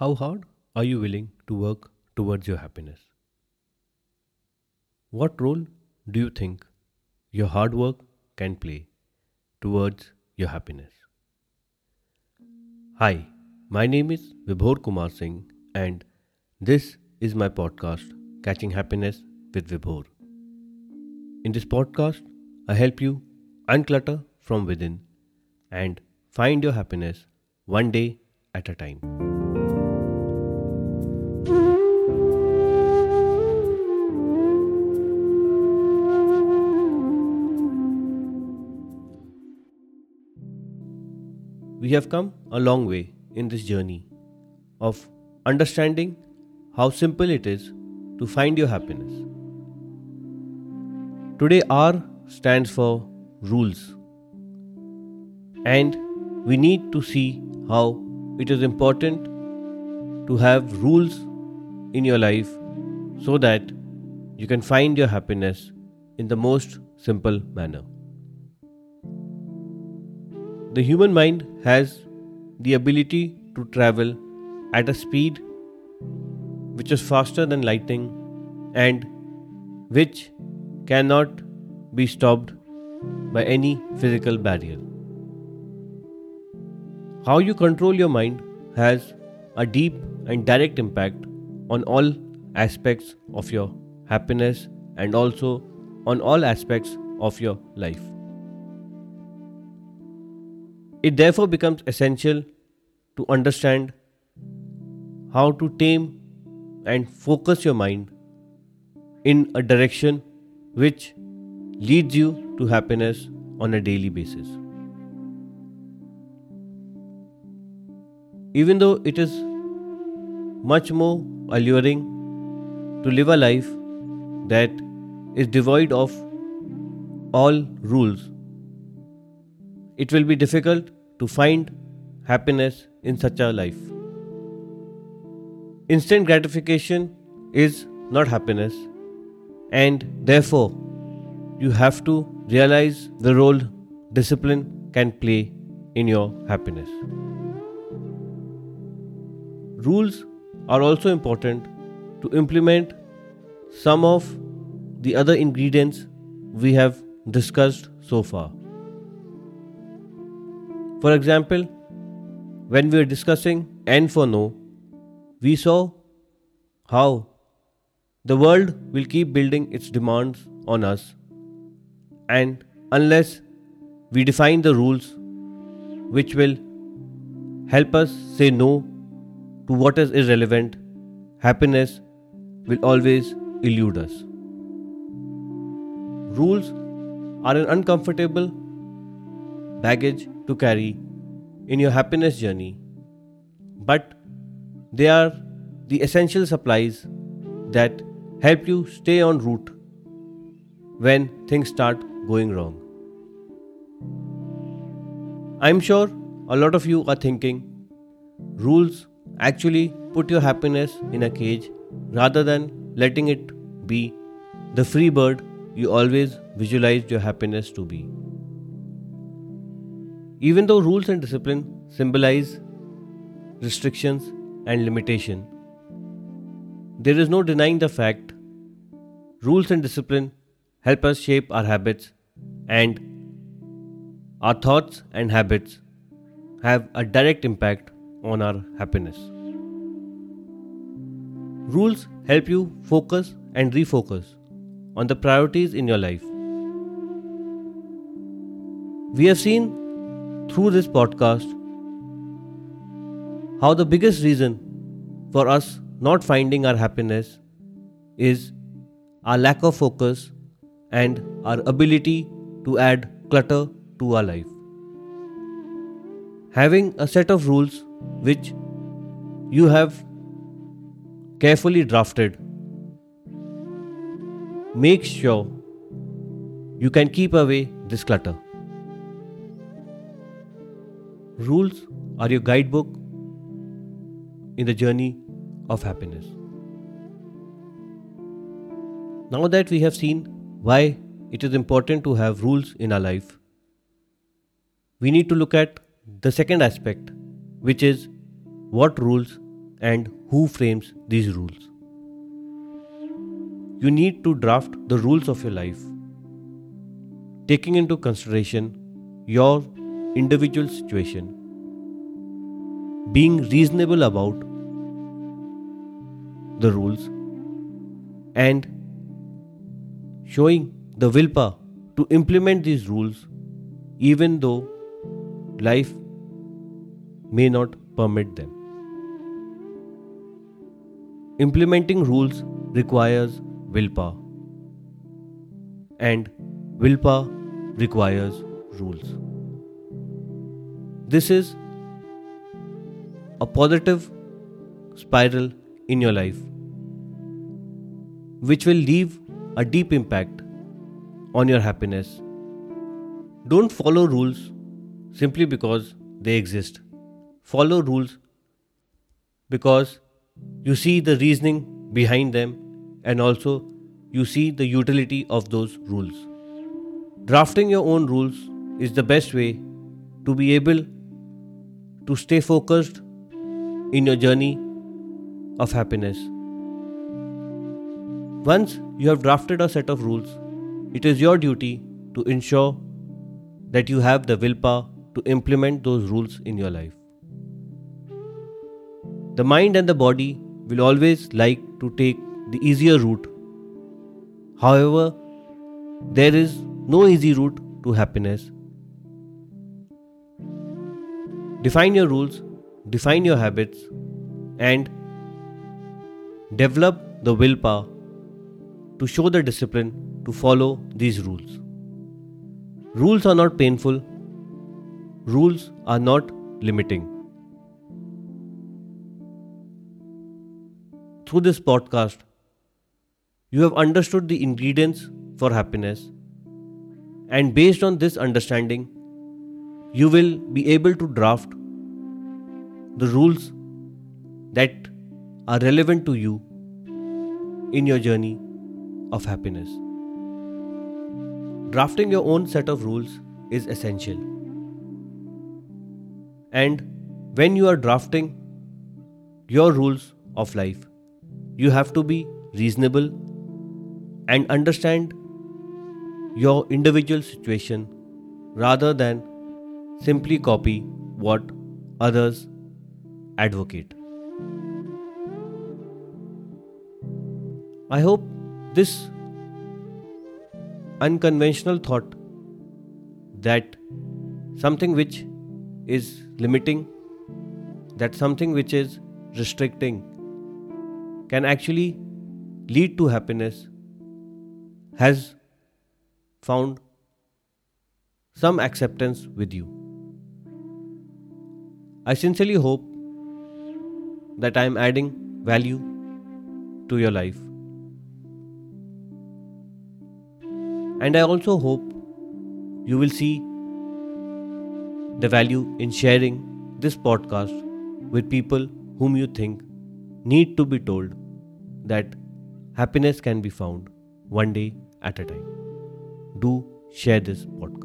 How hard are you willing to work towards your happiness? What role do you think your hard work can play towards your happiness? Hi, my name is Vibhor Kumar Singh, and this is my podcast, Catching Happiness with Vibhor. In this podcast, I help you unclutter from within and find your happiness one day at a time. We have come a long way in this journey of understanding how simple it is to find your happiness. Today, R stands for rules, and we need to see how it is important to have rules in your life so that you can find your happiness in the most simple manner. The human mind has the ability to travel at a speed which is faster than lightning and which cannot be stopped by any physical barrier. How you control your mind has a deep and direct impact on all aspects of your happiness and also on all aspects of your life. It therefore becomes essential to understand how to tame and focus your mind in a direction which leads you to happiness on a daily basis. Even though it is much more alluring to live a life that is devoid of all rules it will be difficult to find happiness in such a life. Instant gratification is not happiness, and therefore, you have to realize the role discipline can play in your happiness. Rules are also important to implement some of the other ingredients we have discussed so far. For example, when we were discussing N for no, we saw how the world will keep building its demands on us, and unless we define the rules which will help us say no to what is irrelevant, happiness will always elude us. Rules are an uncomfortable baggage to carry in your happiness journey, but they are the essential supplies that help you stay on route when things start going wrong. I'm sure a lot of you are thinking rules actually put your happiness in a cage rather than letting it be the free bird you always visualized your happiness to be. Even though rules and discipline symbolize restrictions and limitation, there is no denying the fact rules and discipline help us shape our habits and our thoughts and habits have a direct impact on our happiness. Rules help you focus and refocus on the priorities in your life. We have seen through this podcast how the biggest reason for us not finding our happiness is our lack of focus and our ability to add clutter to our life. Having a set of rules which you have carefully drafted makes sure you can keep away this clutter. Rules are your guidebook in the journey of happiness. Now that we have seen why it is important to have rules in our life, we need to look at the second aspect, which is what rules and who frames these rules. You need to draft the rules of your life, taking into consideration your individual situation, being reasonable about the rules, and showing the willpower to implement these rules even though life may not permit them. Implementing rules requires willpower, and willpower requires rules. This is a positive spiral in your life which will leave a deep impact on your happiness. Don't follow rules simply because they exist. Follow rules because you see the reasoning behind them and also you see the utility of those rules. Drafting your own rules is the best way to be able to stay focused in your journey of happiness. Once you have drafted a set of rules, it is your duty to ensure that you have the willpower to implement those rules in your life. The mind and the body will always like to take the easier route. However, there is no easy route to happiness. Define your rules, define your habits, and develop the willpower to show the discipline to follow these rules. Rules are not painful, rules are not limiting. Through this podcast, you have understood the ingredients for happiness, and based on this understanding, you will be able to draft the rules that are relevant to you in your journey of happiness. Drafting your own set of rules is essential. And when you are drafting your rules of life, you have to be reasonable and understand your individual situation rather than simply copy what others advocate. I hope this unconventional thought that something which is limiting, that something which is restricting, can actually lead to happiness has found some acceptance with you. I sincerely hope that I am adding value to your life. And I also hope you will see the value in sharing this podcast with people whom you think need to be told that happiness can be found one day at a time. Do share this podcast.